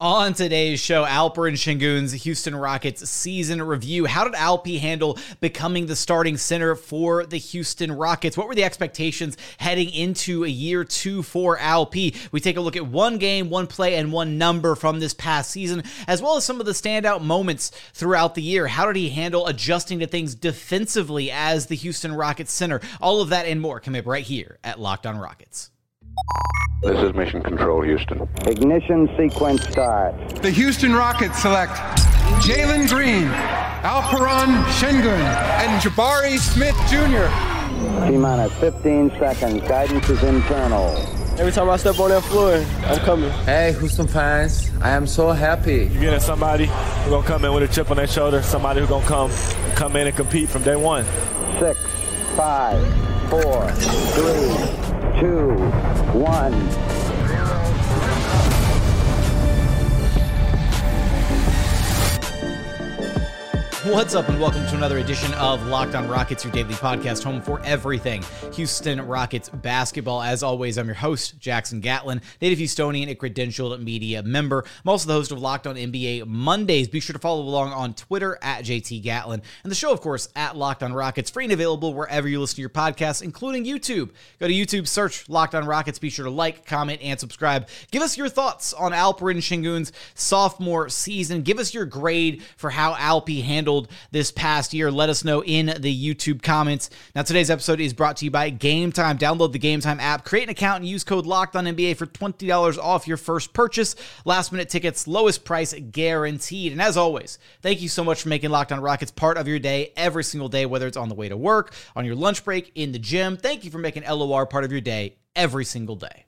On today's show, Alperen Sengun's Houston Rockets season review. How did Alpi handle becoming the starting center for the Houston Rockets? What were the expectations heading into a year two for Alpi? We take a look at one game, one play, and one number from this past season, as well as some of the standout moments throughout the year. How did he handle adjusting to things defensively as the Houston Rockets center? All of that and more come up right here at Locked On Rockets. This is Mission Control, Houston. Ignition sequence start. The Houston Rockets select Jalen Green, Alperen Sengun, and Jabari Smith Jr. T minus 15 seconds. Guidance is internal. Every time I step on that floor, I'm coming. Hey, Houston fans, I am so happy. You're getting somebody who's gonna come in with a chip on their shoulder, somebody who's gonna come come in and compete from day one. Six, five, four, three, two, one. What's up, and welcome to another edition of Locked On Rockets, your daily podcast home for everything Houston Rockets basketball. As always, I'm your host, Jackson Gatlin, native Houstonian, a credentialed media member. I'm also the host of Locked On NBA Mondays. Be sure to follow along on Twitter at JT Gatlin, and the show, of course, at Locked On Rockets, free and available wherever you listen to your podcasts, including YouTube. Go to YouTube, search Locked On Rockets. Be sure to like, comment, and subscribe. Give us your thoughts on Alperen Sengun's sophomore season. Give us your grade for how Alpi handled this past year. Let us know in the YouTube comments. Now, today's episode is brought to you by Game Time. Download the Game Time app, create an account, and use code Locked On NBA for twenty dollars off your first purchase. Last minute tickets, lowest price guaranteed. And as always, thank you so much for making Locked On Rockets part of your day every single day, whether it's on the way to work, on your lunch break, in the gym. Thank you for making LOR part of your day every single day.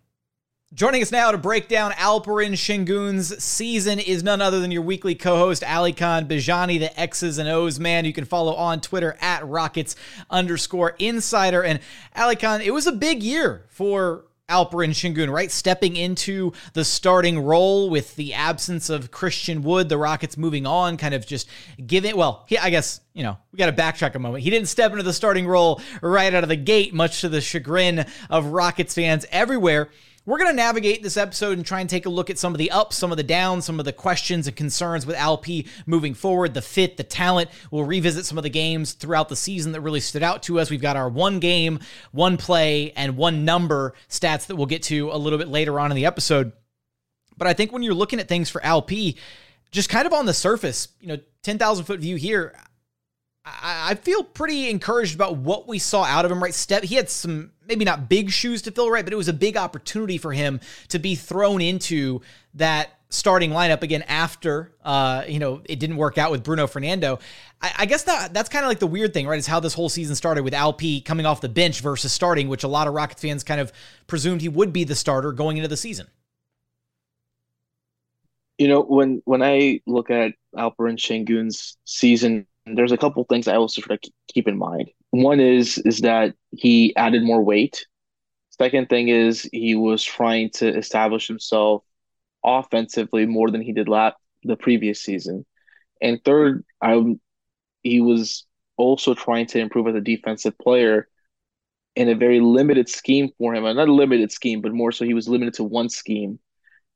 Joining us now to break down Alperen Sengun's season is none other than your weekly co-host Alykhan Bijani, the X's and O's man. You can follow on Twitter at Rockets underscore Insider. And Alykhan, it was a big year for Alperin Shingun, right? Stepping into the starting role with the absence of Christian Wood, the Rockets moving on, kind of just giving, well, he, I guess, you know, we got to backtrack a moment. He didn't step into the starting role right out of the gate, much to the chagrin of Rockets fans everywhere. We're going to navigate this episode and try and take a look at some of the ups, some of the downs, some of the questions and concerns with Alp moving forward, the fit, the talent. We'll revisit some of the games throughout the season that really stood out to us. We've got our one game, one play, and one number stats that we'll get to a little bit later on in the episode. But I think when you're looking at things for Alp, just kind of on the surface, you know, 10,000 foot view here, I, feel pretty encouraged about what we saw out of him. Right, step. He had some maybe not big shoes to fill, right, but it was a big opportunity for him to be thrown into that starting lineup again after uh, you know it didn't work out with Bruno Fernando. I, I guess that that's kind of like the weird thing, right? Is how this whole season started with Alp coming off the bench versus starting, which a lot of Rockets fans kind of presumed he would be the starter going into the season. You know, when when I look at Alperen Sengun's season there's a couple things I also try to keep in mind. One is is that he added more weight. Second thing is he was trying to establish himself offensively more than he did last the previous season. And third, I he was also trying to improve as a defensive player in a very limited scheme for him. Uh, not a limited scheme, but more so he was limited to one scheme.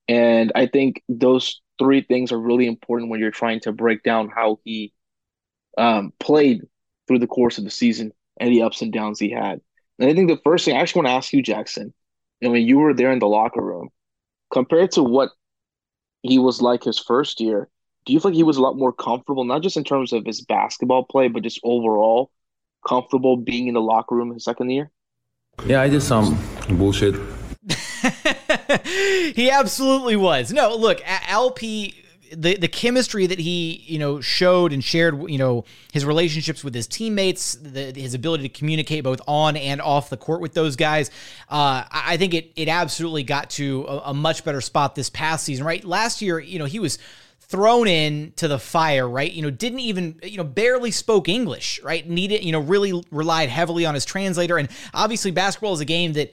And I think those three things are really important when you're trying to break down how he um, played through the course of the season and the ups and downs he had. And I think the first thing I actually want to ask you, Jackson, I mean, you were there in the locker room, compared to what he was like his first year, do you feel like he was a lot more comfortable, not just in terms of his basketball play, but just overall comfortable being in the locker room his second year? Yeah, I did some bullshit. he absolutely was. No, look, LP the the chemistry that he you know showed and shared you know his relationships with his teammates the, his ability to communicate both on and off the court with those guys uh, I think it it absolutely got to a, a much better spot this past season right last year you know he was thrown in to the fire, right? You know, didn't even, you know, barely spoke English, right? Needed, you know, really relied heavily on his translator. And obviously, basketball is a game that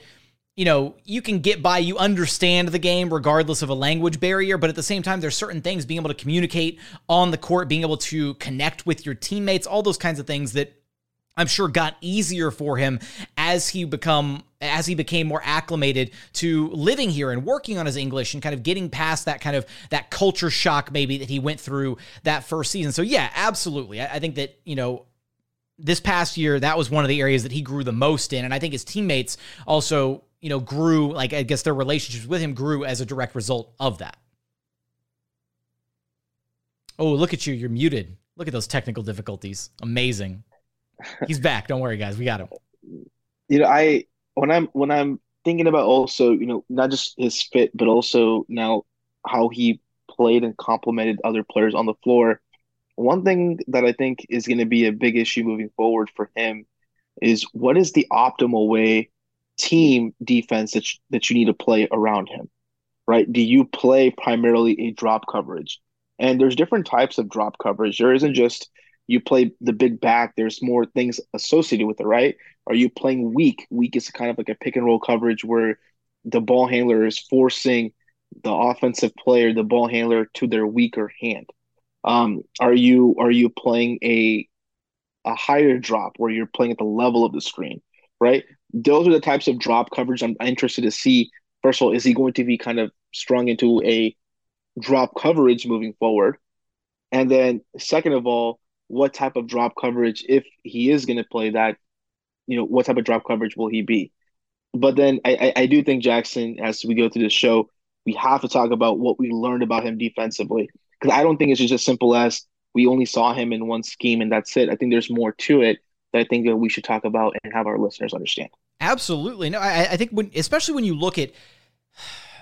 you know, you can get by, you understand the game regardless of a language barrier, but at the same time, there's certain things being able to communicate on the court, being able to connect with your teammates, all those kinds of things that I'm sure got easier for him as he become as he became more acclimated to living here and working on his English and kind of getting past that kind of that culture shock maybe that he went through that first season. So yeah, absolutely. I, I think that, you know, this past year, that was one of the areas that he grew the most in. And I think his teammates also, you know, grew, like, I guess their relationships with him grew as a direct result of that. Oh, look at you. You're muted. Look at those technical difficulties. Amazing. He's back. Don't worry, guys. We got him. You know, I when I'm when I'm thinking about also, you know, not just his fit, but also now how he played and complemented other players on the floor. One thing that I think is going to be a big issue moving forward for him is what is the optimal way team defense that you, that you need to play around him, right? Do you play primarily a drop coverage? And there's different types of drop coverage. There isn't just you play the big back, there's more things associated with it, right? Are you playing weak? Weak is kind of like a pick and roll coverage where the ball handler is forcing the offensive player, the ball handler, to their weaker hand. Um, are you are you playing a a higher drop where you're playing at the level of the screen, right? Those are the types of drop coverage I'm interested to see. First of all, is he going to be kind of strung into a drop coverage moving forward? And then second of all, what type of drop coverage, if he is going to play that, you know, what type of drop coverage will he be? But then I, I do think Jackson, as we go through the show, we have to talk about what we learned about him defensively. Because I don't think it's just as simple as we only saw him in one scheme and that's it. I think there's more to it that I think that we should talk about and have our listeners understand. Absolutely. No, I, I think when, especially when you look at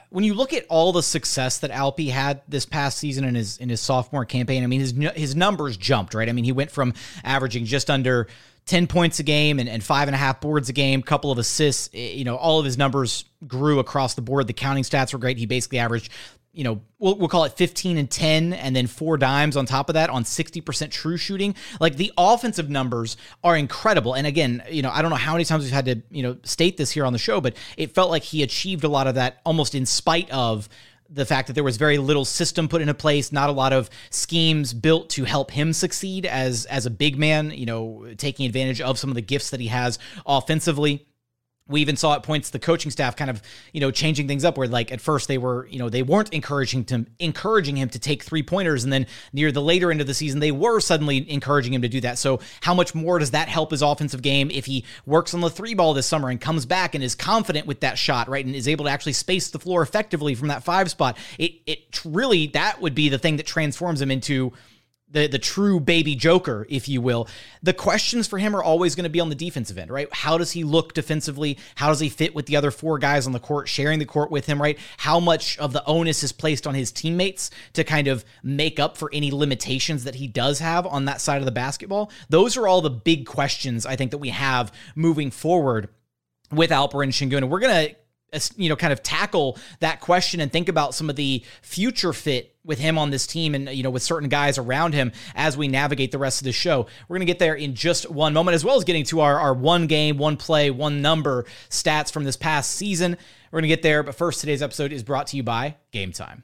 when you look at all the success that Alpi had this past season in his in his sophomore campaign, I mean his his numbers jumped, right? I mean he went from averaging just under 10 points a game and, and five and a half boards a game, couple of assists. Eh, you know, all of his numbers grew across the board. The counting stats were great. He basically averaged you know, we'll, we'll call it 15 and 10, and then four dimes on top of that on 60% true shooting. Like the offensive numbers are incredible. And again, you know, I don't know how many times we've had to, you know, state this here on the show, but it felt like he achieved a lot of that almost in spite of the fact that there was very little system put into place, not a lot of schemes built to help him succeed as as a big man, you know, taking advantage of some of the gifts that he has offensively we even saw at points the coaching staff kind of you know changing things up where like at first they were you know they weren't encouraging to encouraging him to take three pointers and then near the later end of the season they were suddenly encouraging him to do that. So how much more does that help his offensive game if he works on the three ball this summer and comes back and is confident with that shot right and is able to actually space the floor effectively from that five spot? It it really that would be the thing that transforms him into the the true baby Joker, if you will. The questions for him are always going to be on the defensive end, right? How does he look defensively? How does he fit with the other four guys on the court, sharing the court with him, right? How much of the onus is placed on his teammates to kind of make up for any limitations that he does have on that side of the basketball? Those are all the big questions I think that we have moving forward with Sengun. And we're going to you know kind of tackle that question and think about some of the future fit with him on this team and you know with certain guys around him as we navigate the rest of the show. We're to get there in just one moment as well as getting to our, our one game one play one number stats from this past season. We're to get there but first today's episode is brought to you by game time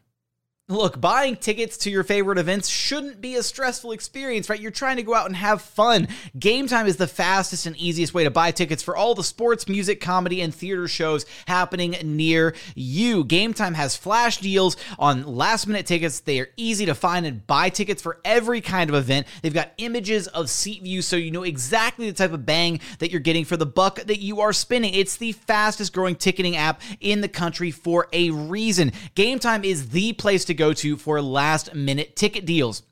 Look, buying tickets to your favorite events shouldn't be a stressful experience, right? You're trying to go out and have fun. Game Time is the fastest and easiest way to buy tickets for all the sports, music, comedy, and theater shows happening near you. Game Time has flash deals on last minute tickets. They are easy to find and buy tickets for every kind of event. They've got images of seat views so you know exactly the type of bang that you're getting for the buck that you are spending. It's the fastest growing ticketing app in the country for a reason. Game Time is the place to go go to for last minute ticket deals.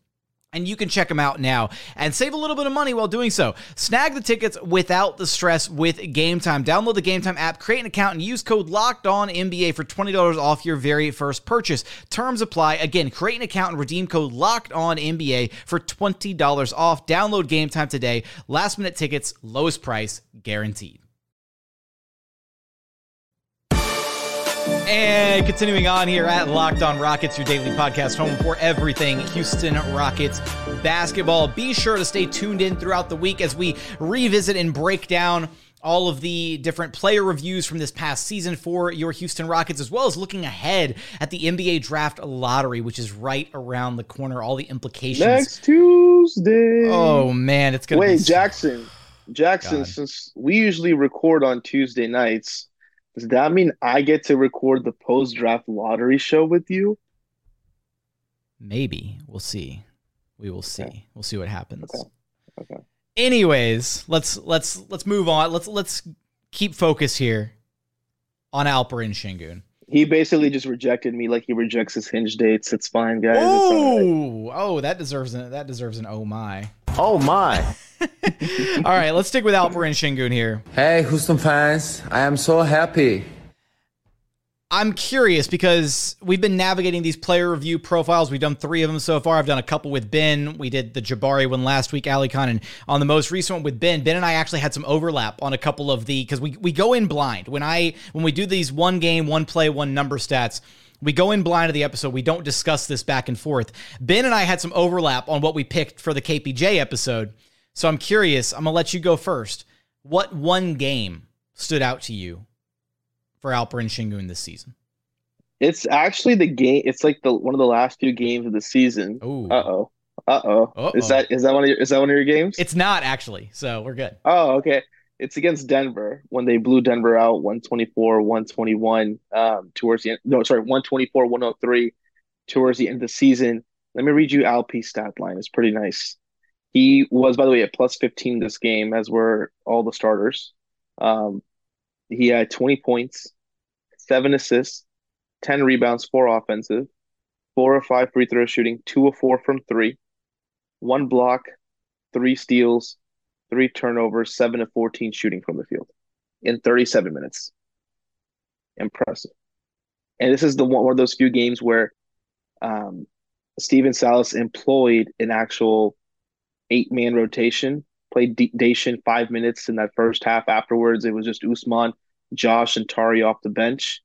And you can check them out now and save a little bit of money while doing so. Snag the tickets without the stress with Game Time. Download the Game Time app, create an account, and use code Locked On NBA for twenty dollars off your very first purchase. Terms apply. Again, create an account and redeem code Locked On NBA for twenty dollars off. Download Game Time today. Last minute tickets, lowest price guaranteed. And continuing on here at Locked On Rockets, your daily podcast home for everything Houston Rockets basketball. Be sure to stay tuned in throughout the week as we revisit and break down all of the different player reviews from this past season for your Houston Rockets, as well as looking ahead at the NBA draft lottery, which is right around the corner. All the implications. Next Tuesday. Oh man, it's gonna wait, be... Jackson. Jackson, God. since we usually record on Tuesday nights, does that mean I get to record the post draft lottery show with you? Maybe we'll see. We will see. Okay. We'll see what happens. Okay. Okay. Anyways, let's let's let's move on. Let's let's keep focus here on Alperen Sengun. He basically just rejected me like he rejects his hinge dates. It's fine, guys. All right. Oh, oh, that deserves an that deserves an oh my. Oh my. All right, let's stick with Alperen Sengun here. Hey, Houston fans, I am so happy. I'm curious because we've been navigating these player review profiles. We've done three of them so far. I've done a couple with Ben. We did the Jabari one last week, Alykhan, and on the most recent one with Ben, Ben and I actually had some overlap on a couple of the because we we go in blind when I when we do these one game, one play, one number stats. We go in blind to the episode. We don't discuss this back and forth. Ben and I had some overlap on what we picked for the KPJ episode. So I'm curious. I'm gonna let you go first. What one game stood out to you for Alperen Sengun this season? It's actually the game. It's like the one of the last few games of the season. Uh oh. Uh oh. Uh-oh. Is that is that one of your, is that one of your games? It's not actually, so we're good. Oh, okay. It's against Denver when they blew Denver out 124, 121 um, towards the end. No, sorry, 124, 103 towards the end of the season. Let me read you Alp's stat line. It's pretty nice. He was, by the way, at plus 15 this game, as were all the starters. Um, he had 20 points, seven assists, 10 rebounds, four offensive, four or five free throw shooting, two or four from three, one block, three steals, three turnovers, seven to 14 shooting from the field in 37 minutes. Impressive. And this is the one, one of those few games where um, Stephen Silas employed an actual eight man rotation, played D- Daishen five minutes in that first half. Afterwards, it was just Usman, Josh, and Tari off the bench.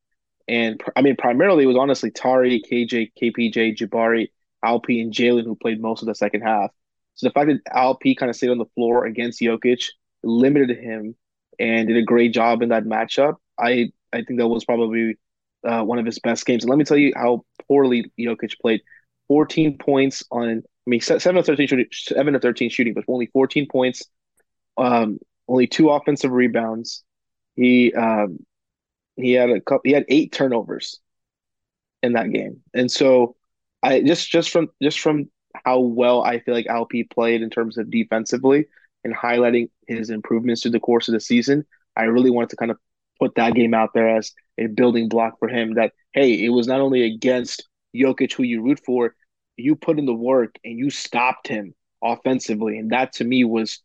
And I mean, primarily it was honestly Tari, KJ, KPJ, Jabari, Alpi, and Jalen who played most of the second half. So the fact that Alp kind of stayed on the floor against Jokic limited him and did a great job in that matchup. I I think that was probably uh, one of his best games. And let me tell you how poorly Jokic played. 14 points on I mean 7 of 13 shooting, 7 of 13 shooting, but only 14 points. Um only two offensive rebounds. He um he had a couple he had eight turnovers in that game. And so I just just from just from how well I feel like LP played in terms of defensively and highlighting his improvements through the course of the season. I really wanted to kind of put that game out there as a building block for him that, hey, it was not only against Jokic, who you root for, you put in the work and you stopped him offensively. And that to me was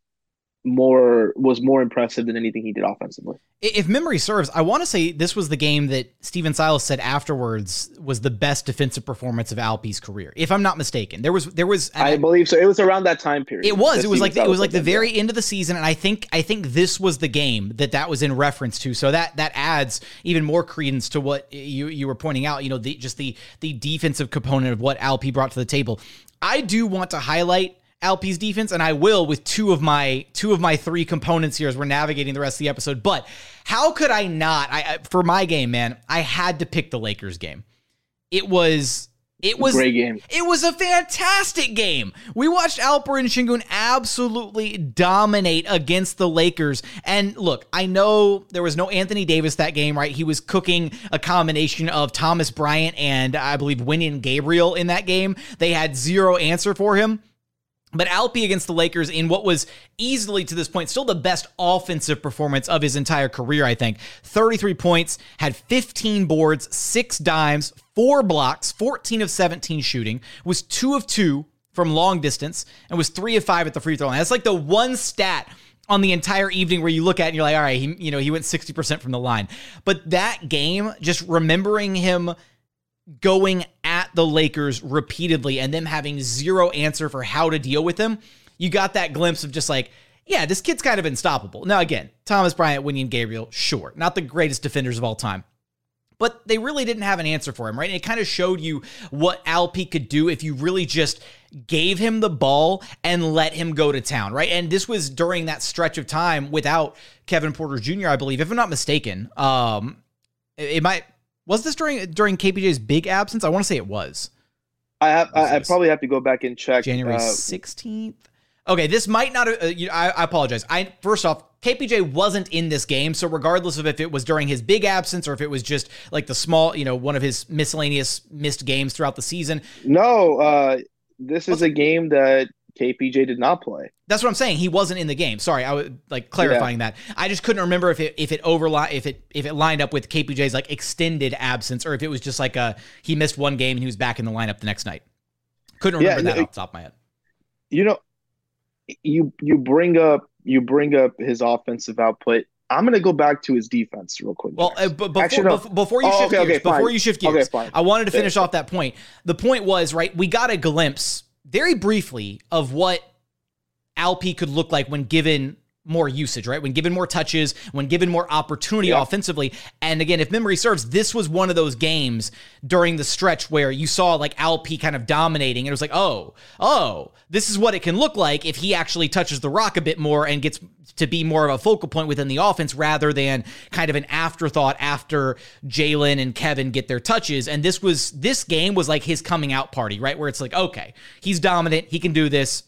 more was more impressive than anything he did offensively. If memory serves, I want to say this was the game that Stephen Silas said afterwards was the best defensive performance of Alpe's career. If I'm not mistaken, there was there was I believe so. It was around that time period. It was. It was like Steven it was like the very end of the season, and I think I think this was the game that that was in reference to. So that that adds even more credence to what you you were pointing out. You know, the just the the defensive component of what Alp brought to the table. I do want to highlight Alp's defense, and I will with two of my two of my three components here as we're navigating the rest of the episode. But how could I not? I for my game, man, I had to pick the Lakers game. It was it was Great game. it was a fantastic game. We watched Alperen Sengun absolutely dominate against the Lakers. And look, I know there was no Anthony Davis that game, right? He was cooking a combination of Thomas Bryant and I believe Wenyen Gabriel in that game. They had zero answer for him. But Alpi against the Lakers in what was easily to this point still the best offensive performance of his entire career, I think. 33 points, had 15 boards, six dimes, four blocks, 14 of 17 shooting, was two of two from long distance, and was three of five at the free throw line. That's like the one stat on the entire evening where you look at it and you're like, all right, he, you know, he went 60% from the line. But that game, just remembering him going at the Lakers repeatedly and them having zero answer for how to deal with them, you got that glimpse of just like, yeah, this kid's kind of unstoppable. Now, again, Thomas Bryant, Winnie, and Gabriel, sure, not the greatest defenders of all time. But they really didn't have an answer for him, right? And it kind of showed you what Alp could do if you really just gave him the ball and let him go to town, right? And this was during that stretch of time without Kevin Porter Jr., I believe, if I'm not mistaken. Um, it might was this during during KPJ's big absence? I want to say it was I have I, I probably have to go back and check January uh, 16th. Okay, this might not. Uh, you I, I apologize. I first off, KPJ wasn't in this game, so regardless of if it was during his big absence or if it was just like the small, you know, one of his miscellaneous missed games throughout the season. No, uh, this is a game that KPJ did not play. That's what I'm saying. He wasn't in the game. Sorry, I was like clarifying yeah. that. I just couldn't remember if it if it overli- if it if it lined up with KPJ's like extended absence or if it was just like a he missed one game and he was back in the lineup the next night. Couldn't remember yeah, that it, off the top of my head. You know, you you bring up you bring up his offensive output. I'm going to go back to his defense real quick. Well, uh, but before, Actually, no. before you oh, shift okay, gears, okay, before you shift gears, I wanted to finish off that point. The point was right. We got a glimpse very briefly of what Alp could look like when given more usage, right? When given more touches, when given more opportunity yeah. offensively. And again, if memory serves, this was one of those games during the stretch where you saw like Alp kind of dominating. And it was like, oh, oh, this is what it can look like if he actually touches the rock a bit more and gets to be more of a focal point within the offense rather than kind of an afterthought after Jalen and Kevin get their touches. And this was, this game was like his coming out party, right? Where it's like, okay, he's dominant. He can do this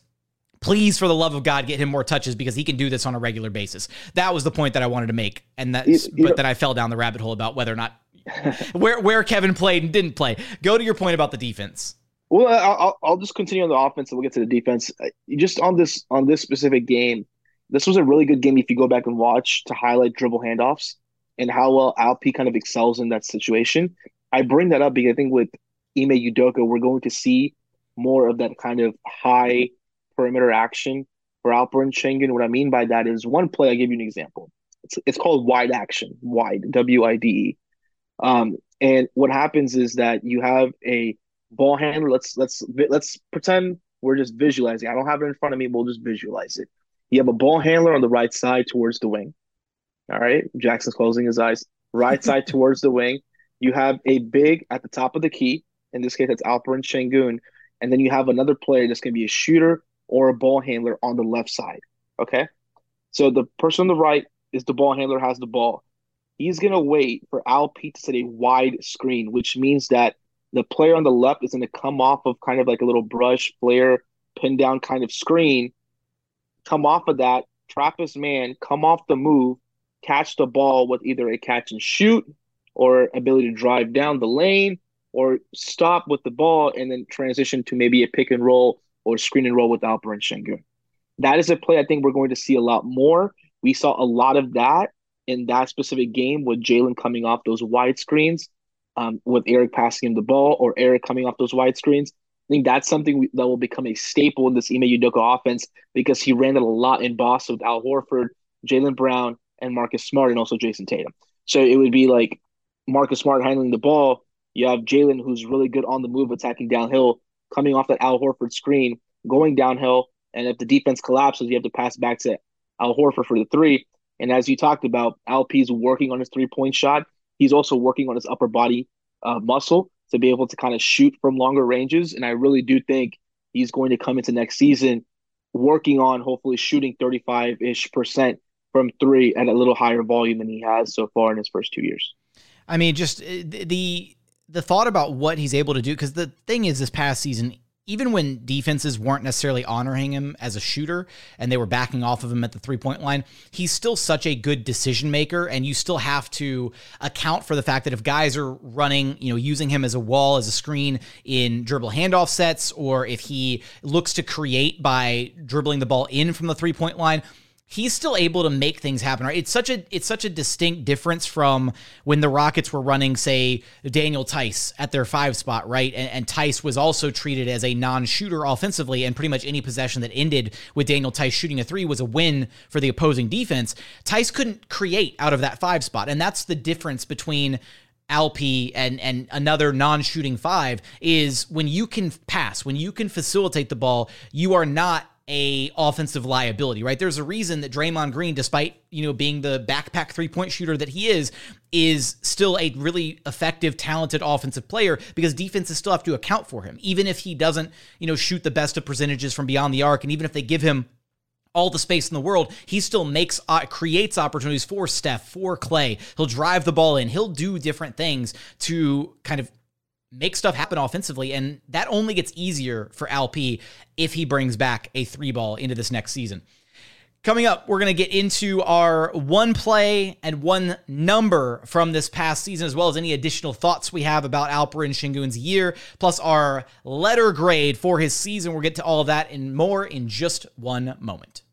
please for the love of god get him more touches because he can do this on a regular basis. That was the point that i wanted to make and that but then i fell down the rabbit hole about whether or not where where kevin played and didn't play. Go to your point about the defense. Well I'll, I'll just continue on the offense and we'll get to the defense. Just on this on this specific game this was a really good game if you go back and watch to highlight dribble handoffs and how well Alp kind of excels in that situation. I bring that up because I think with Ime Udoka, we're going to see more of that kind of high perimeter action for Alperen Sengun. What I mean by that is one play. I'll give you an example. It's, it's called wide action, wide, W I D E. Um, and what happens is that you have a ball handler. Let's let's let's pretend we're just visualizing. I don't have it in front of me. We'll just visualize it. You have a ball handler on the right side towards the wing. All right, Jackson's closing his eyes. Right side towards the wing. You have a big at the top of the key. In this case, that's Alperen Sengun. And then you have another player that's going to be a shooter or a ball handler on the left side. Okay. So the person on the right is the ball handler, has the ball. He's going to wait for Al Alp to set a wide screen, which means that the player on the left is going to come off of kind of like a little brush, flare, pin down kind of screen, come off of that, trap his man, come off the move, catch the ball with either a catch and shoot or ability to drive down the lane or stop with the ball and then transition to maybe a pick and roll or screen and roll with Alperen Sengun. That is a play I think we're going to see a lot more. We saw a lot of that in that specific game with Jalen coming off those wide screens, um, with Eric passing him the ball or Eric coming off those wide screens. I think that's something we, that will become a staple in this Ime Udoka offense because he ran it a lot in Boston with Al Horford, Jaylen Brown, and Marcus Smart, and also Jayson Tatum. So it would be like Marcus Smart handling the ball. You have Jalen, who's really good on the move, attacking downhill, coming off that Al Horford screen, going downhill. And if the defense collapses, you have to pass back to Al Horford for the three. And as you talked about, Alp's working on his three point shot. He's also working on his upper body uh, muscle to be able to kind of shoot from longer ranges. And I really do think he's going to come into next season working on hopefully shooting 35 ish percent from three at a little higher volume than he has so far in his first two years. I mean, just uh, the the thought about what he's able to do because the thing is this past season even when defenses weren't necessarily honoring him as a shooter and they were backing off of him at the three point line, he's still such a good decision maker. And you still have to account for the fact that if guys are running, you know, using him as a wall, as a screen in dribble handoff sets, or if he looks to create by dribbling the ball in from the three point line, he's still able to make things happen right? It's such a it's such a distinct difference from when the rockets were running say daniel Theis at their five spot right? And, and theis was also treated as a non-shooter offensively and pretty much any possession that ended with daniel Theis shooting a three was a win for the opposing defense. Theis couldn't create out of that five spot and that's the difference between Alp and and another non-shooting five is when you can pass, when you can facilitate the ball, you are not a offensive liability, right? There's a reason that Draymond Green, despite you know being the backpack three point shooter that he is, is still a really effective, talented offensive player because defenses still have to account for him, even if he doesn't you know shoot the best of percentages from beyond the arc, and even if they give him all the space in the world, he still makes uh, creates opportunities for Steph, for Klay. He'll drive the ball in. He'll do different things to kind of make stuff happen offensively. And that only gets easier for LP if he brings back a three ball into this next season. Coming up, we're going to get into our one play and one number from this past season, as well as any additional thoughts we have about Alperen Sengun's year, plus our letter grade for his season. We'll get to all of that and more in just one moment.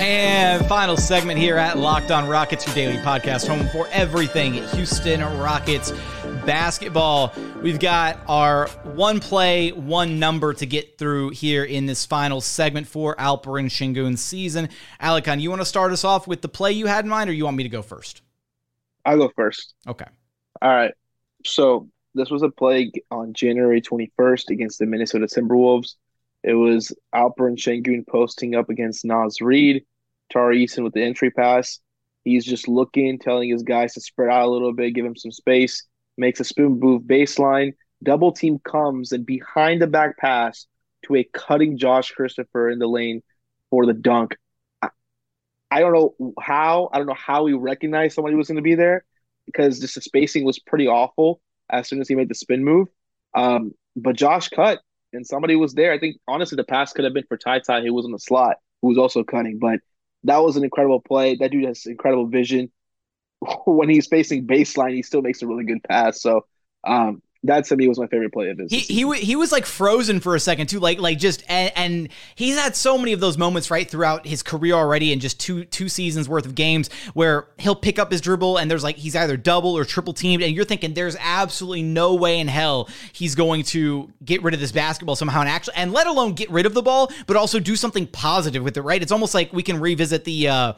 And final segment here at Locked On Rockets, your daily podcast, home for everything Houston Rockets basketball. We've got our one play, one number to get through here in this final segment for Alperen Sengun's season. Alykhan, you want to start us off with the play you had in mind, or you want me to go first? I'll go first. Okay. All right. So this was a play on January 21st against the Minnesota Timberwolves. It was Alperin Sengun posting up against Naz Reid. Tari Eason with the entry pass. He's just looking, telling his guys to spread out a little bit, give him some space, makes a spoon move baseline. Double team comes and behind the back pass to a cutting Josh Christopher in the lane for the dunk. I, I don't know how, I don't know how he recognized somebody was going to be there because just the spacing was pretty awful as soon as he made the spin move. Um, but Josh cut and somebody was there. I think honestly the pass could have been for Ty Ty, who was in the slot, who was also cutting. But that was an incredible play. That dude has incredible vision. when he's facing baseline, he still makes a really good pass. So um, that to me was my favorite play of his. He he, he was like frozen for a second too, like like just and, and, he's had so many of those moments right throughout his career already, in just two two seasons worth of games where he'll pick up his dribble and there's like he's either double or triple teamed, and you're thinking there's absolutely no way in hell he's going to get rid of this basketball somehow and actually and let alone get rid of the ball, but also do something positive with it. Right? It's almost like we can revisit the. uh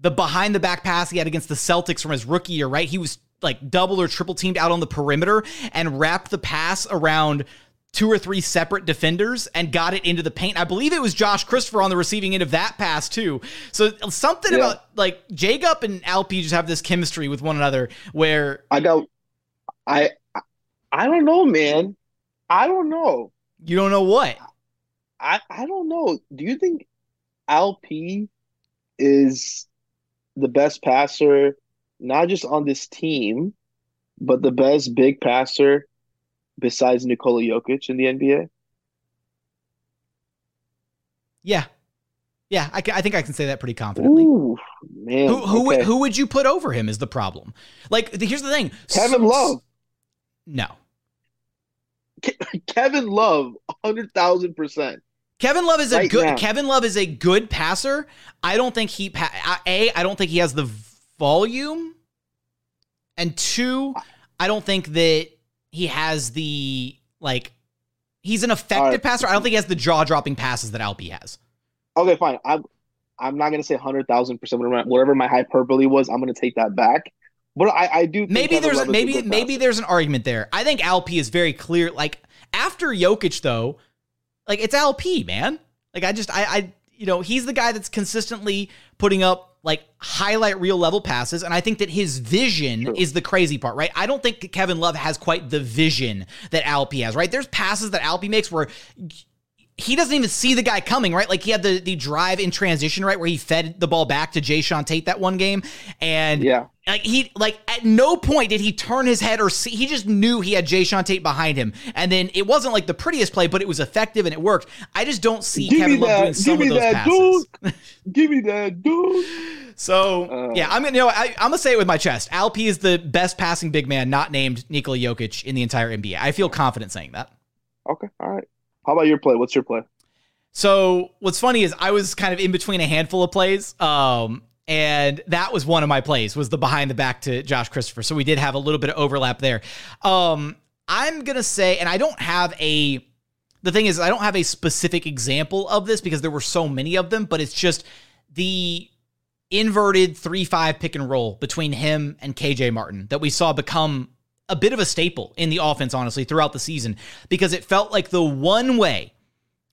the behind the back pass he had against the Celtics from his rookie year, right? He was like double or triple teamed out on the perimeter and wrapped the pass around two or three separate defenders and got it into the paint. I believe it was Josh Christopher on the receiving end of that pass too. So something yeah. about like Jacob and Alp just have this chemistry with one another where I don't I I don't know, man. I don't know. You don't know what? I I don't know. Do you think LP is the best passer, not just on this team, but the best big passer besides Nikola Jokic in the NBA? Yeah. Yeah, I, I think I can say that pretty confidently. Ooh, man. Who who, okay. who would you put over him is the problem. Like, here's the thing Kevin Love. No. Kevin Love, 100,000%. Kevin Love is a right good now. Kevin Love is a good passer. I don't think he a I don't think he has the volume, and two, I don't think that he has the like. He's an effective right. passer. I don't think he has the jaw dropping passes that Alpi has. Okay, fine. I'm I'm not gonna say hundred thousand percent whatever my hyperbole was. I'm gonna take that back. But I, I do maybe there's a, maybe maybe passer. there's an argument there. I think Alpi is very clear. Like after Jokic though, like it's LP, man. Like I just I I you know, he's the guy that's consistently putting up like highlight real level passes. And I think that his vision is the crazy part, right? I don't think Kevin Love has quite the vision that Alpi has, right? There's passes that Alpi makes where he doesn't even see the guy coming, right? Like he had the the drive in transition, right, where he fed the ball back to Jae'Sean Tate that one game, and yeah, like he like at no point did he turn his head or see. He just knew he had Jae'Sean Tate behind him, and then it wasn't like the prettiest play, but it was effective and it worked. I just don't see Give Kevin Love that, doing some of those that, passes. Dude. Give me that, dude. So uh, yeah, I'm gonna you know I, am gonna say it with my chest. Alp is the best passing big man, not named Nikola Jokic in the entire NBA. I feel confident saying that. Okay, all right. How about your play? What's your play? So what's funny is I was kind of in between a handful of plays. Um, and that was one of my plays was the behind the back to Josh Christopher. So we did have a little bit of overlap there. Um, I'm gonna say, and I don't have a. The thing is, I don't have a specific example of this because there were so many of them, but it's just the inverted 3 5 pick and roll between him and KJ Martin that we saw become a bit of a staple in the offense, honestly, throughout the season, because it felt like the one way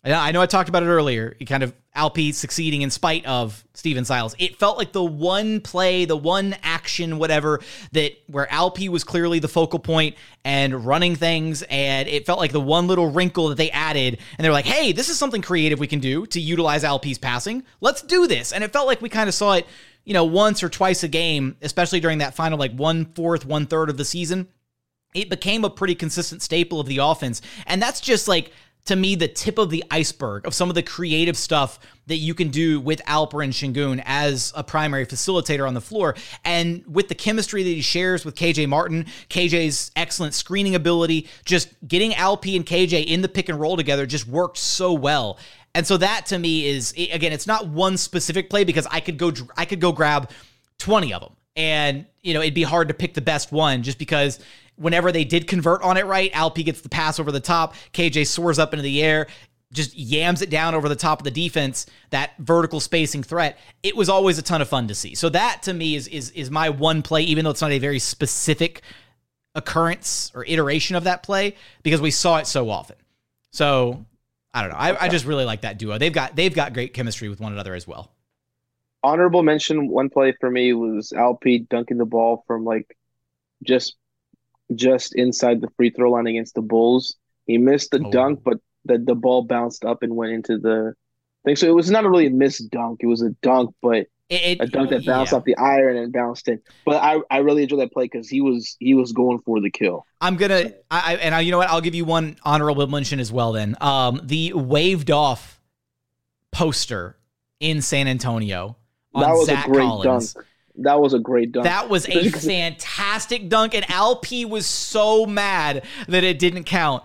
I know I talked about it earlier. Kind of Alpi succeeding in spite of Stephen Silas. It felt like the one play, the one action, whatever, that where Alpi was clearly the focal point and running things. And it felt like the one little wrinkle that they added. And they're like, hey, this is something creative we can do to utilize Alpi's passing. Let's do this. And it felt like we kind of saw it you know, once or twice a game, especially during that final like one fourth, one third of the season, it became a pretty consistent staple of the offense. And that's just like to me the tip of the iceberg of some of the creative stuff that you can do with Alperen Sengun as a primary facilitator on the floor. And with the chemistry that he shares with KJ Martin, KJ's excellent screening ability, just getting Alp and KJ in the pick and roll together just worked so well. And so that to me is again, it's not one specific play because I could go I could go grab 20 of them. And you know, it'd be hard to pick the best one just because whenever they did convert on it right, Alpi gets the pass over the top, KJ soars up into the air, just yams it down over the top of the defense, that vertical spacing threat. It was always a ton of fun to see. So that to me is is is my one play, even though it's not a very specific occurrence or iteration of that play, because we saw it so often. So I don't know. I, I just really like that duo. They've got they've got great chemistry with one another as well. Honorable mention one play for me was Alp dunking the ball from like just just inside the free throw line against the Bulls. He missed the oh. dunk, but the, the ball bounced up and went into the thing. So it was not a really missed dunk. It was a dunk, but it, a dunk that bounced yeah. off the iron and bounced in. But I, I really enjoyed that play because he was he was going for the kill. I'm gonna I and I, you know what I'll give you one honorable mention as well. Then um the waved off poster in San Antonio on that was Zach a great Collins. dunk. That was a great dunk. That was a fantastic dunk, and Alp was so mad that it didn't count.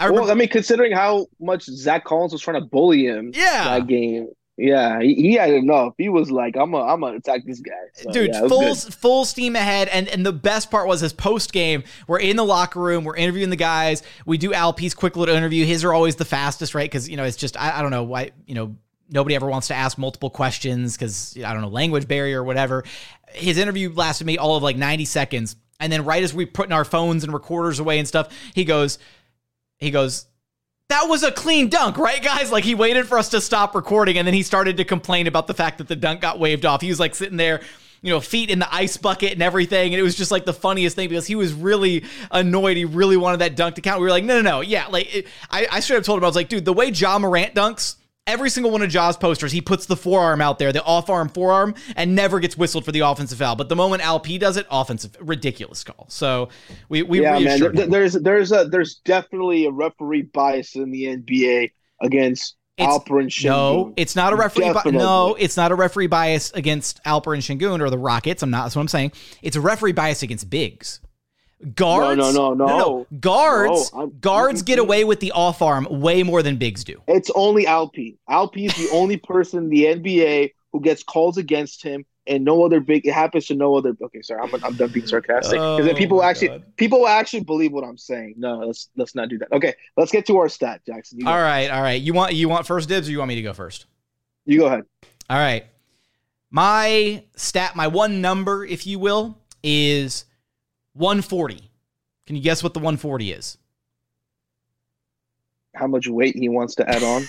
I remember, well, I mean, considering how much Zach Collins was trying to bully him, yeah, that game, yeah, he, he had enough. He was like, "I'm gonna, I'm gonna attack this guy." So, Dude, yeah, full good. full steam ahead. And and the best part was his post game. We're in the locker room. We're interviewing the guys. We do Alp's quick little interview. His are always the fastest, right? Because you know it's just I, I don't know why you know nobody ever wants to ask multiple questions because I don't know language barrier or whatever. His interview lasted me all of like 90 seconds, and then right as we putting our phones and recorders away and stuff, he goes, he goes. That was a clean dunk, right, guys? Like he waited for us to stop recording and then he started to complain about the fact that the dunk got waved off. He was like sitting there you know, feet in the ice bucket and everything. And it was just like the funniest thing because he was really annoyed. He really wanted that dunk to count. We were like, no, no, no. Yeah. Like, it, I, I straight up told him, I was like, dude, the way Ja Morant dunks, every single one of Ja's posters, he puts the forearm out there, the off arm forearm, and never gets whistled for the offensive foul. But the moment Alp does it, offensive, ridiculous call. So we we yeah, man. there's there's a there's definitely a referee bias in the NBA against. Alperen Sengun. No, it's not a referee. Bi- no, it's not a referee bias against Alperen Sengun or the Rockets. I'm not. That's what I'm saying. It's a referee bias against bigs. Guards, no, no, no, no, no. Guards, no, guards get away with the off arm way more than bigs do. It's only Alp. Alp is the only person in the NBA who gets calls against him, and no other big. It happens to no other. Okay, sorry, I'm, I'm done being sarcastic because oh, then people oh, actually God. people actually believe what I'm saying. No, let's let's not do that. Okay, let's get to our stat, Jackson. All right, all right. You want you want first dibs, or you want me to go first? You go ahead. All right. My stat, my one number, if you will, is 140. Can you guess what the 140 is? How much weight he wants to add on?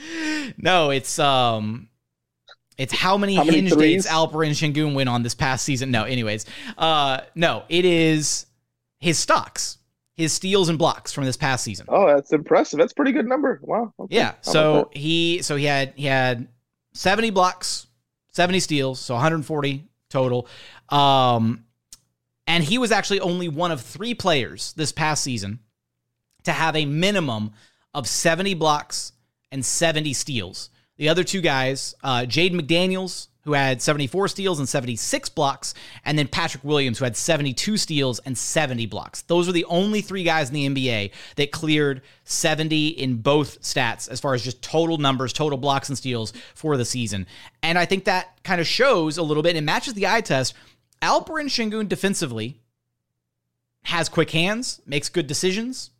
no, it's um it's how many how hinge many dates Alperen Sengun win on this past season. No, anyways. Uh no, it is his stocks. His steals and blocks from this past season. Oh, that's impressive. That's pretty good number. Wow. Okay. Yeah. so he so he had he had 70 blocks, 70 steals, so 140 total. Um and he was actually only one of three players this past season to have a minimum of 70 blocks and 70 steals. The other two guys, uh, Jaden McDaniels, who had 74 steals and 76 blocks, and then Patrick Williams, who had 72 steals and 70 blocks. Those are the only three guys in the NBA that cleared 70 in both stats as far as just total numbers, total blocks and steals for the season. And I think that kind of shows a little bit and matches the eye test Alperen Sengun defensively has quick hands, makes good decisions,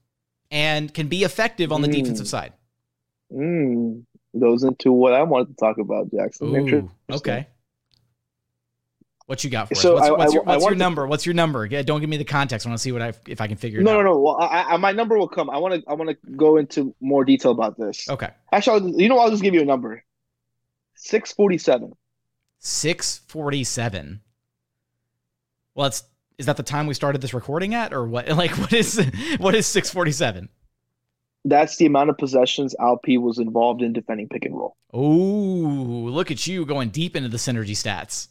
and can be effective on the mm. defensive side. Mm. Goes into what I wanted to talk about, Jackson. Ooh, okay. What you got for so us? What's, I, what's, your, what's your number? To... What's your number? Yeah, don't give me the context. I want to see what I if I can figure it no, out. No, no, no. Well, I, I, my number will come. I want to. I want to go into more detail about this. Okay. Actually, you know, I'll just give you a number. Six forty-seven. Six forty-seven. Well, it's is that the time we started this recording at, or what? Like, what is what is six forty seven? That's the amount of possessions Alp was involved in defending pick and roll. Ooh, look at you going deep into the synergy stats.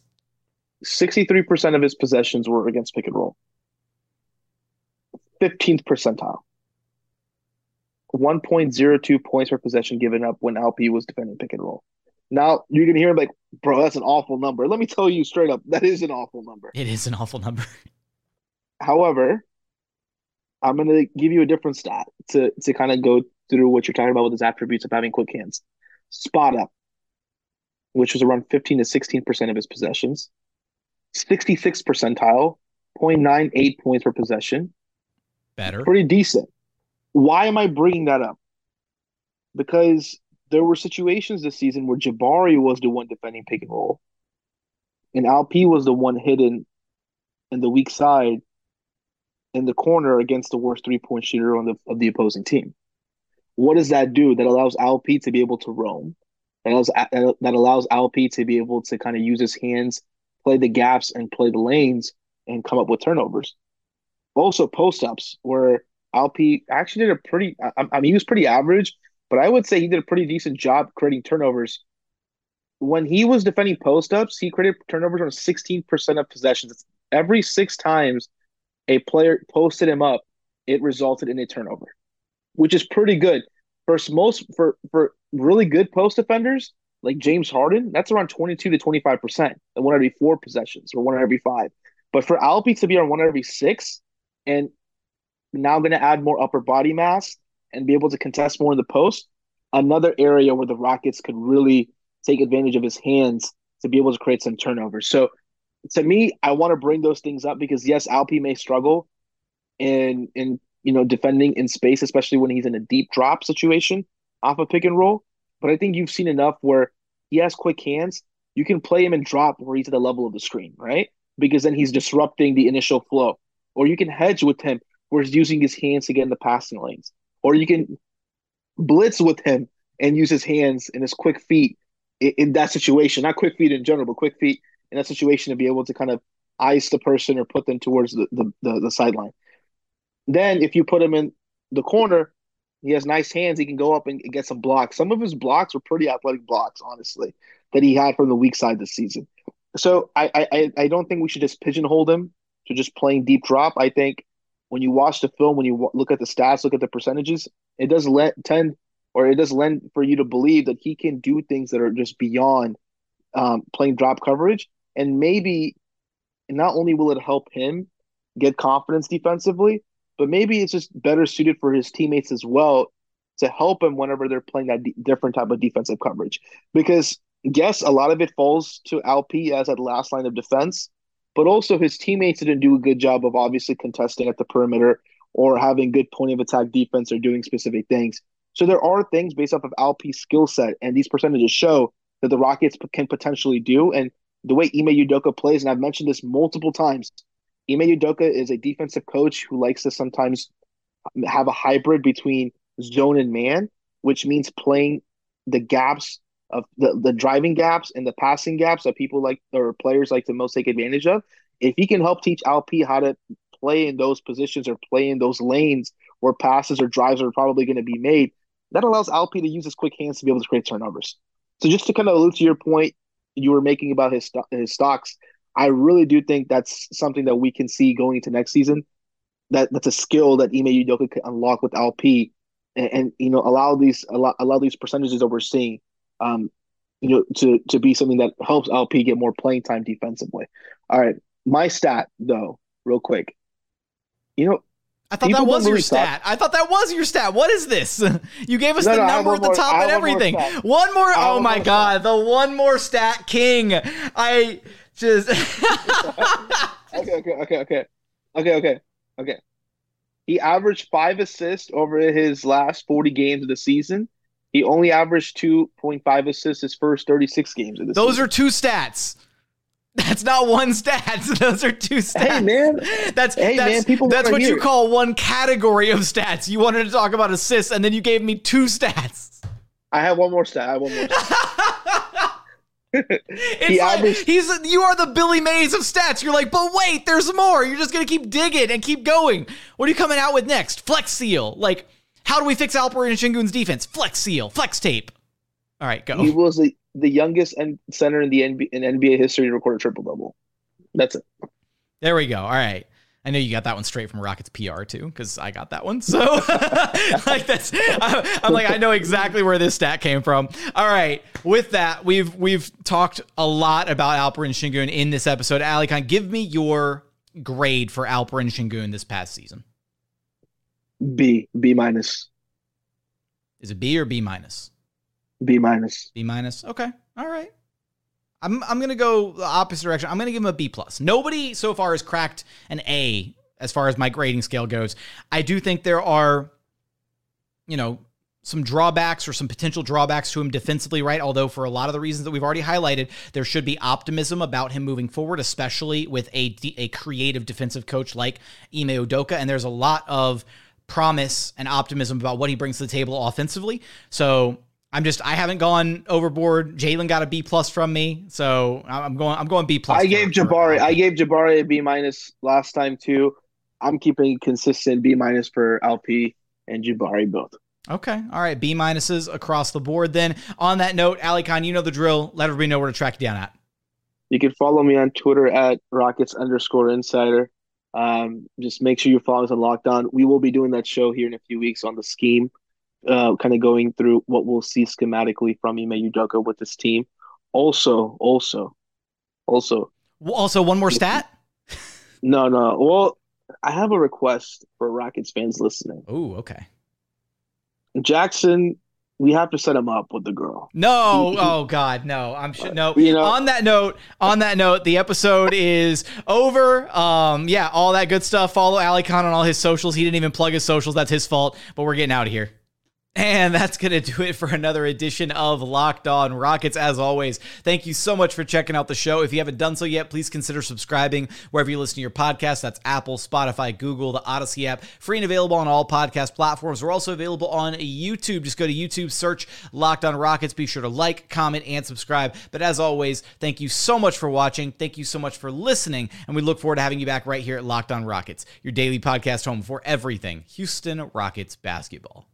63% of his possessions were against pick and roll. 15th percentile. 1.02 points per possession given up when Alp was defending pick and roll. Now you're gonna hear him like, bro, that's an awful number. Let me tell you straight up, that is an awful number. It is an awful number. However, I'm gonna give you a different stat to to kind of go through what you're talking about with his attributes of having quick hands. Spot up, which was around 15 to 16 percent of his possessions. 66 percentile, 0.98 points per possession. Better. Pretty decent. Why am I bringing that up? Because there were situations this season where Jabari was the one defending pick and roll, and Alp was the one hidden in the weak side in the corner against the worst three point shooter on the of the opposing team. What does that do? That allows Alp to be able to roam. That allows uh, uh, that allows Alp to be able to kind of use his hands, play the gaps, and play the lanes, and come up with turnovers. Also, post ups where Alp actually did a pretty. I, I mean, he was pretty average, but I would say he did a pretty decent job creating turnovers. When he was defending post ups, he created turnovers on 16% of possessions. Every six times a player posted him up, it resulted in a turnover, which is pretty good. For most for for really good post defenders like James Harden, that's around 22 to 25 percent, one every four possessions or one every five. But for Alpi to be on one every six, and now going to add more upper body mass and be able to contest more in the post, another area where the Rockets could really take advantage of his hands to be able to create some turnovers. So to me, I want to bring those things up because yes, Alpi may struggle in in you know defending in space, especially when he's in a deep drop situation off a of pick and roll. But I think you've seen enough where he has quick hands. You can play him in drop where he's at the level of the screen, right? Because then he's disrupting the initial flow. Or you can hedge with him where he's using his hands to get in the passing lanes. Or you can blitz with him and use his hands and his quick feet in, in that situation. Not quick feet in general, but quick feet in that situation to be able to kind of ice the person or put them towards the, the, the, the sideline. Then if you put him in the corner, he has nice hands. He can go up and get some blocks. Some of his blocks were pretty athletic blocks, honestly, that he had from the weak side this season. So I I, I don't think we should just pigeonhole him to just playing deep drop. I think when you watch the film, when you look at the stats, look at the percentages, it does let, tend or it does lend for you to believe that he can do things that are just beyond um, playing drop coverage. And maybe not only will it help him get confidence defensively, but maybe it's just better suited for his teammates as well to help him whenever they're playing that d- different type of defensive coverage. Because yes, a lot of it falls to Alp as that last line of defense, but also his teammates didn't do a good job of obviously contesting at the perimeter or having good point of attack defense or doing specific things. So there are things based off of Alp's skill set, and these percentages show that the Rockets can potentially do. And the way Ime Udoka plays, and I've mentioned this multiple times, Ime Udoka is a defensive coach who likes to sometimes have a hybrid between zone and man, which means playing the gaps of the, the driving gaps and the passing gaps that people like or players like to most take advantage of. If he can help teach Alp how to play in those positions or play in those lanes where passes or drives are probably going to be made, that allows Alp to use his quick hands to be able to create turnovers. So just to kind of allude to your point you were making about his his stocks, I really do think that's something that we can see going into next season. That that's a skill that Ime Udoka could unlock with Alp, and, and, you know allow these allow, allow these percentages that we're seeing um, you know, to to be something that helps Alp get more playing time defensively. All right, my stat though, real quick. You know, I thought that was your stat. I thought that was your stat. What is this? You gave us no, the no, number at the more, top and everything. One more, one more oh my god, stat. the one more stat king. I just Okay, okay, okay, okay. Okay, okay. Okay. He averaged 5 assists over his last 40 games of the season he only averaged 2.5 assists his first 36 games of the Those season. are two stats. That's not one stat. Those are two stats. Hey man, that's hey that's, man, people that's what you call one category of stats. You wanted to talk about assists, and then you gave me two stats. I have one more stat. I have one more. it's he like, averaged, he's you are the Billy Mays of stats. You're like, but wait, there's more. You're just gonna keep digging and keep going. What are you coming out with next? Flex Seal, like How do we fix Alperen Sengun's defense? Flex seal, flex tape. All right, go. He was the, the youngest and center in the NBA, in NBA history to record a triple double. That's it. There we go. All right. I know you got that one straight from Rockets PR too, because I got that one. So, like that's, I'm like, I know exactly where this stat came from. All right, with that, we've we've talked a lot about Alperen Sengun in this episode. Alykhan, give me your grade for Alperen Shingun this past season. B B minus. Is it B or B minus? B minus. B minus. Okay. All right. I'm I'm gonna go the opposite direction. I'm gonna give him a B plus. Nobody so far has cracked an A as far as my grading scale goes. I do think there are, you know, some drawbacks or some potential drawbacks to him defensively, right? Although for a lot of the reasons that we've already highlighted, there should be optimism about him moving forward, especially with a a creative defensive coach like Ime Udoka. And there's a lot of promise and optimism about what he brings to the table offensively. So I'm just I haven't gone overboard. Jalen got a B plus from me, so I'm going I'm going B plus. I gave Jabari I gave Jabari a B minus last time too. I'm keeping consistent B minus for Alp and Jabari both. Okay, all right, B minuses across the board. Then on that note, Alykhan, you know the drill. Let everybody know where to track you down at. You can follow me on Twitter at Rockets underscore Insider. Um, just make sure you follow us on Locked On. We will be doing that show here in a few weeks on the scheme uh, kind of going through what we'll see schematically from Ime Udoka with this team. Also, also, also, also one more stat. no, no. Well, I have a request for Rockets fans listening. Oh, okay. Jackson, we have to set him up with the girl. No, oh God, no. I'm sure. No. You know, on that note, on that note, the episode is over. Um, yeah, all that good stuff. Follow Alykhan on all his socials. He didn't even plug his socials. That's his fault. But we're getting out of here. And that's going to do it for another edition of Locked On Rockets. As always, thank you so much for checking out the show. If you haven't done so yet, please consider subscribing wherever you listen to your podcast. That's Apple, Spotify, Google, the Odyssey app, free and available on all podcast platforms. We're also available on YouTube. Just go to YouTube, search Locked On Rockets. Be sure to like, comment, and subscribe. But as always, thank you so much for watching. Thank you so much for listening. And we look forward to having you back right here at Locked On Rockets, your daily podcast home for everything Houston Rockets basketball.